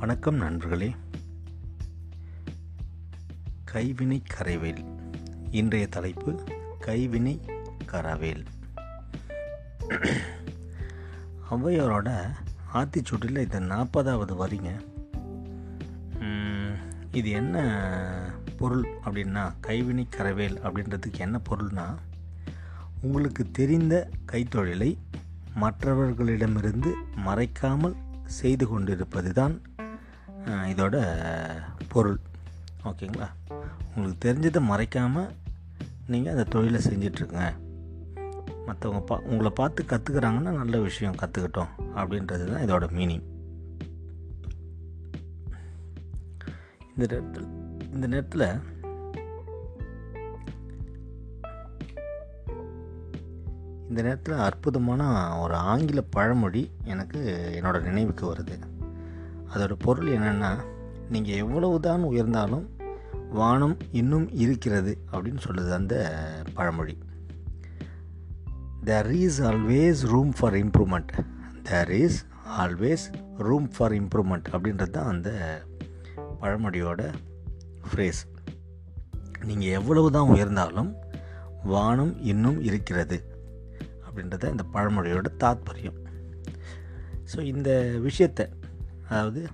வணக்கம் நண்பர்களே. கைவினை கரைவேல். இன்றைய தலைப்பு கைவினை கரவேல். ஔவையாரோட ஆத்திச்சூட்டில் இந்த நாற்பதாவது வரிங்க. இது என்ன பொருள் அப்படின்னா கைவினை கரவேல் அப்படின்றதுக்கு என்ன பொருள்னா உங்களுக்கு தெரிந்த கைத்தொழிலை மற்றவர்களிடமிருந்து மறைக்காமல் செய்து கொண்டிருப்பது தான் இதோட பொருள். ஓகேங்களா? உங்களுக்கு தெரிஞ்சதை மறைக்காமல் நீங்கள் அந்த தொழிலை செஞ்சிட்ருங்க. மற்றவங்க பா உங்களை பார்த்து கற்றுக்குறாங்கன்னா நல்ல விஷயம் கற்றுக்கிட்டோம் அப்படின்றது தான் இதோட மீனிங் இந்த நேரத்தில் இந்த நேரத்தில் இந்த நேரத்தில் அற்புதமான ஒரு ஆங்கில பழமொழி எனக்கு என்னோடய நினைவுக்கு வருது. அதோட பொருள் என்னென்னா நீங்கள் எவ்வளவு தான் உயர்ந்தாலும் வானம் இன்னும் இருக்கிறது அப்படின்னு சொல்லுது அந்த பழமொழி. There is always room for improvement there is always room for improvement அப்படின்றது தான் அந்த பழமொழியோட ஃப்ரேஸ் நீங்கள் எவ்வளவு தான் உயர்ந்தாலும் வானம் இன்னும் இருக்கிறது அப்படின்றத இந்த பழமொழியோட தாத்பரியம். ஸோ இந்த விஷயத்தை அதாவது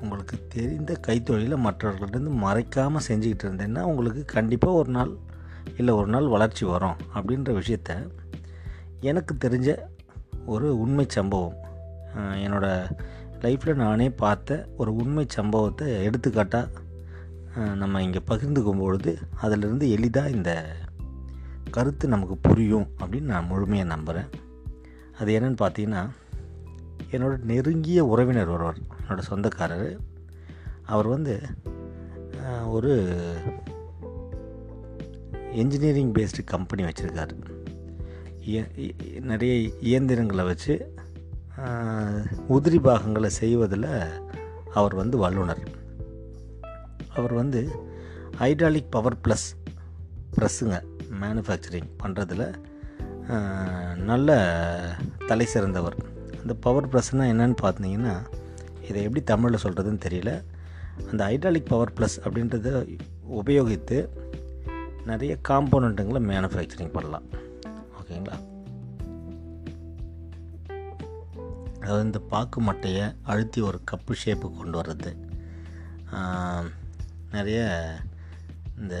உங்களுக்கு தெரிந்த கைத்தொழிலை மற்றவர்கள்ட்டேருந்து மறைக்காமல் செஞ்சுக்கிட்டு இருந்தேன்னா உங்களுக்கு கண்டிப்பாக ஒரு நாள் இல்லை ஒரு நாள் வளர்ச்சி வரும் அப்படின்ற விஷயத்த எனக்கு தெரிஞ்ச ஒரு உண்மை சம்பவம். என்னோடய லைஃப்பில் நானே பார்த்த ஒரு உண்மை சம்பவத்தை எடுத்துக்காட்டாக நம்ம இங்கே பகிர்ந்துக்கும் பொழுது அதிலிருந்து எளிதாக இந்த கருத்து நமக்கு புரியும் அப்படின்னு நான் முழுமையாக நம்புகிறேன் அது என்னென்னு பார்த்தீங்கன்னா என்னோட நெருங்கிய உறவினர் ஒருவர் என்னோட சொந்தக்காரர். அவர் வந்து ஒரு என்ஜினியரிங் பேஸ்டு கம்பெனி வச்சுருக்காரு. நிறைய இயந்திரங்களை வச்சு உதிரி பாகங்களை செய்வதில் அவர் வந்து வல்லுனர் அவர் வந்து ஹைட்ராலிக் பவர் ப்ளஸ் ப்ரெஸ்ஸுங்க மேனுஃபேக்சரிங் பண்ணுறதில் நல்ல தலை சிறந்தவர். இந்த பவர் ப்ளஸ்னால் என்னன்னு பார்த்தீங்கன்னா இதை எப்படி தமிழில் சொல்கிறதுன்னு தெரியல. அந்த ஹைட்ராலிக் பவர் ப்ளஸ் அப்படின்றத உபயோகித்து நிறைய காம்போனண்ட்டுங்களை மேனுஃபேக்சரிங் பண்ணலாம். ஓகேங்களா? அதாவது இந்த பாக்கு மட்டையை அழுத்தி ஒரு கப்பு ஷேப்பு கொண்டு வர்றது. நிறைய இந்த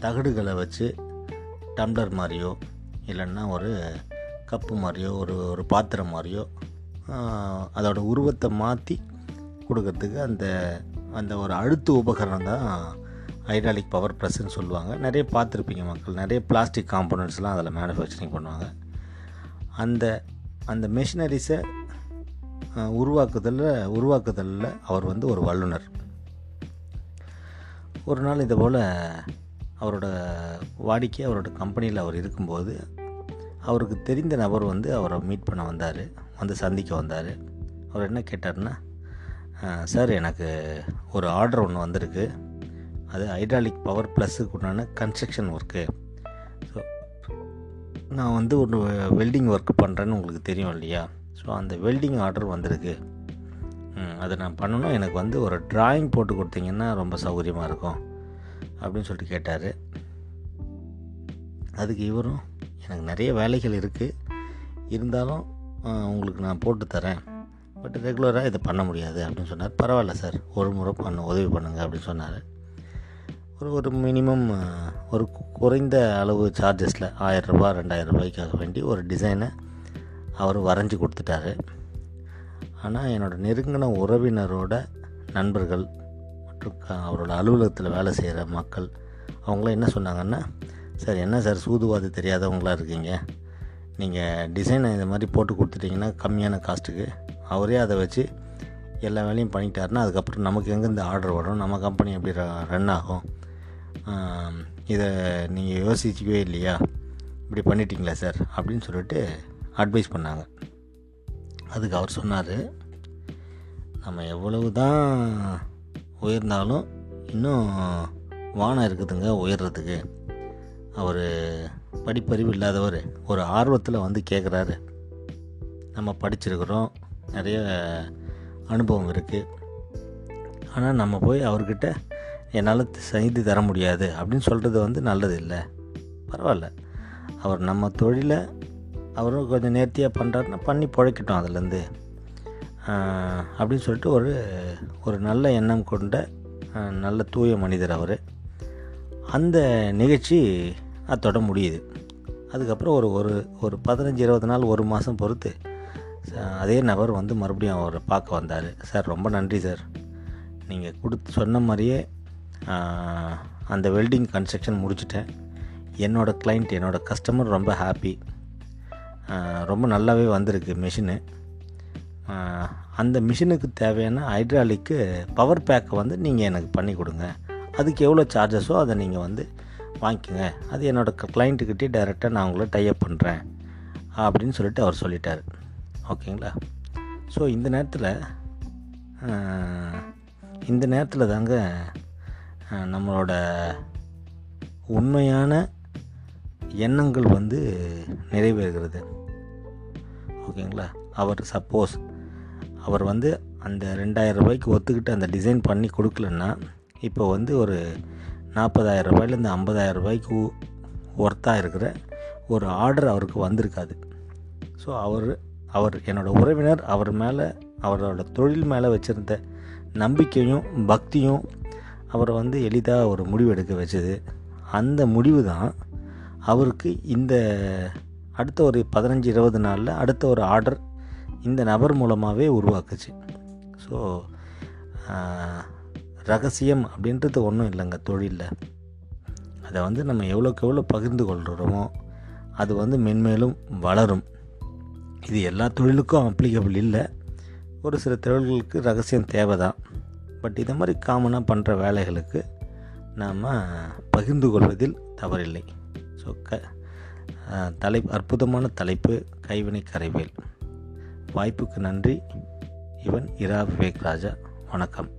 தகடுகளை வச்சு டம்ளர் மாதிரியோ இல்லைன்னா ஒரு கப்பு மாதிரியோ ஒரு ஒரு பாத்திரம் மாதிரியோ அதோட உருவத்தை மாற்றி கொடுக்கறதுக்கு அந்த அந்த ஒரு அழுத்து உபகரணம் தான் ஹைட்ராலிக் பவர் ப்ரெஸ்ன்னு சொல்லுவாங்க. நிறைய பார்த்துருப்பீங்க மக்கள். நிறைய பிளாஸ்டிக் காம்போனன்ட்ஸ்லாம் அதில் மேனுஃபேக்சரிங் பண்ணுவாங்க. அந்த அந்த மெஷினரிஸை உருவாக்குதலில் உருவாக்குதலில் அவர் வந்து ஒரு வல்லுனர் ஒரு நாள் இதை போல் அவரோட வாடிக்கை அவரோட கம்பெனியில் அவர் இருக்கும்போது அவருக்கு தெரிந்த நபர் வந்து அவரை மீட் பண்ண வந்தார் வந்து சந்திக்க வந்தார். அவர் என்ன கேட்டார்னா சார் எனக்கு ஒரு ஆர்டர் ஒன்று வந்திருக்கு. அது ஹைட்ராலிக் பவர் ப்ளஸ்ஸுக்கு உண்டான கன்ஸ்ட்ரக்ஷன் ஒர்க்கு. ஸோ நான் வந்து ஒரு வெல்டிங் ஒர்க் பண்ணுறேன்னு உங்களுக்கு தெரியும் இல்லையா? ஸோ அந்த வெல்டிங் ஆர்டர் வந்திருக்கு. அதை நான் பண்ணணும். எனக்கு வந்து ஒரு டிராயிங் போட்டு கொடுத்தீங்கன்னா ரொம்ப சௌகரியமாக இருக்கும். அப்படின்னு சொல்லிட்டு கேட்டார். அதுக்கு இவரும் எனக்கு நிறைய வேலைகள் இருக்குது இருந்தாலும் உங்களுக்கு நான் போட்டு தரேன். பட் ரெகுலராக இதை பண்ண முடியாது அப்படின்னு சொன்னார். பரவாயில்ல சார். ஒரு முறை பண்ண உதவி பண்ணுங்கள் அப்படின்னு சொன்னார். ஒரு ஒரு மினிமம் ஒரு குறைந்த அளவு சார்ஜஸில் ஆயிரரூபா ரெண்டாயிரம் ரூபாய்க்காக வேண்டி ஒரு டிசைனை அவர் வரைஞ்சி கொடுத்துட்டாரு. ஆனால் என்னோடய நெருங்கின உறவினரோட நண்பர்கள் மற்றும் அவரோட அலுவலகத்தில் வேலை செய்கிற மக்கள் அவங்களாம் என்ன சொன்னாங்கன்னா சார் என்ன சார் சூதுவாது தெரியாதவங்களா இருக்கீங்க? நீங்கள் டிசைனை இந்த மாதிரி போட்டு கொடுத்துட்டீங்கன்னா கம்மியான காஸ்ட்டுக்கு அவரே அதை வச்சு எல்லா வேலையும் பண்ணிட்டாருன்னா அதுக்கப்புறம் நமக்கு எங்கேருந்து ஆர்டர் வரும்? நம்ம கம்பெனி எப்படி ரன் ஆகும்? இதை நீங்கள் யோசிக்கவே இல்லையா? இப்படி பண்ணிட்டீங்களா சார்? அப்படின்னு சொல்லிட்டு அட்வைஸ் பண்ணாங்க. அதுக்கு அவர் சொன்னார் நம்ம எவ்வளவு தான் உயர்ந்தாலும் இன்னும் வானம் இருக்குதுங்க உயர்றதுக்கு. அவர் படிப்பறிவு இல்லாதவர் ஒரு ஆர்வத்தில் வந்து கேட்குறாரு நம்ம படிச்சிருக்கிறோம் நிறைய அனுபவம் இருக்குது ஆனால் நம்ம போய் அவர்கிட்ட என்னால் செய்து தர முடியாது அப்படின்னு சொல்கிறது வந்து நல்லது இல்லை. பரவாயில்ல. அவர் நம்ம தொழிலை அவரும் கொஞ்சம் நேர்த்தியாக பண்ணுறாருன்னா பண்ணி பிழைக்கட்டும் அதுலேருந்து. அப்படின்னு சொல்லிட்டு ஒரு ஒரு நல்ல எண்ணம் கொண்ட நல்ல தூய மனிதர் அவர். அந்த நிகழ்ச்சி அதோட முடியுது. அதுக்கப்புறம் ஒரு ஒரு ஒரு பதினஞ்சு இருபது நாள் ஒரு மாதம் பொறுத்து அதே நபர் வந்து மறுபடியும் அவரை பார்க்க வந்தார். சார் ரொம்ப நன்றி சார். நீங்கள் கொடுத்து சொன்ன மாதிரியே அந்த வெல்டிங் கன்ஸ்ட்ரக்ஷன் முடிச்சிட்டேன். என்னோடய கிளைண்ட் என்னோடய கஸ்டமர் ரொம்ப ஹாப்பி ரொம்ப நல்லாவே வந்திருக்கு மிஷினு அந்த மிஷினுக்கு தேவையான ஹைட்ராலிக்கு பவர் பேக்கை வந்து நீங்கள் எனக்கு பண்ணி கொடுங்க. அதுக்கு எவ்வளோ சார்ஜஸோ அதை நீங்கள் வந்து வாங்கிக்கோங்க. அது என்னோடய கிளைண்ட்டுக்கிட்டே டைரெக்டாக நான் உங்களை டைப் பண்ணுறேன் அப்படின்னு சொல்லிட்டு அவர் சொல்லிட்டார். ஓகேங்களா? ஸோ இந்த நேரத்தில் இந்த நேரத்தில் தாங்க நம்மளோட உண்மையான எண்ணங்கள் வந்து நிறைவேறுகிறது. ஓகேங்களா? அவர் சப்போஸ் அவர் வந்து அந்த ரெண்டாயிரம் ரூபாய்க்கு ஒத்துக்கிட்டு அந்த டிசைன் பண்ணி கொடுக்கலன்னா இப்போ வந்து ஒரு நாற்பதாயிரம் ரூபாயிலேருந்து ஐம்பதாயிரம் ரூபாய்க்கு ஒர்த்தாக இருக்கிற ஒரு ஆர்டர் அவருக்கு வந்திருக்காது. ஸோ அவர் அவர் என்னோடய உறவினர் அவர் மேலே அவரோட தொழில் மேலே வச்சுருந்த நம்பிக்கையும் பக்தியும் அவரை வந்து எளிதாக ஒரு முடிவு எடுக்க வச்சது. அந்த முடிவு தான் அவருக்கு இந்த அடுத்த ஒரு பதினஞ்சு இருபது நாளில் அடுத்த ஒரு ஆர்டர் இந்த நபர் மூலமாகவே உருவாக்குச்சு. ஸோ ரகசியம் அப்படின்றது ஒன்றும் இல்லைங்க தொழிலில். அதை வந்து நம்ம எவ்வளோக்கு எவ்வளோ பகிர்ந்து கொள்கிறோமோ அது வந்து மென்மேலும் வளரும். இது எல்லா தொழிலுக்கும் அப்ளிகபிள் இல்லை. ஒரு சில தொழில்களுக்கு ரகசியம் தேவை தான் பட் இதை மாதிரி காமனாக பண்ணுற வேலைகளுக்கு நாம் பகிர்ந்து கொள்வதில் தவறில்லை. ஸோ க தலை அற்புதமான தலைப்பு கைவினை கரைவேல் வாய்ப்புக்கு நன்றி. இவன் இரா விவேக் ராஜா. வணக்கம்.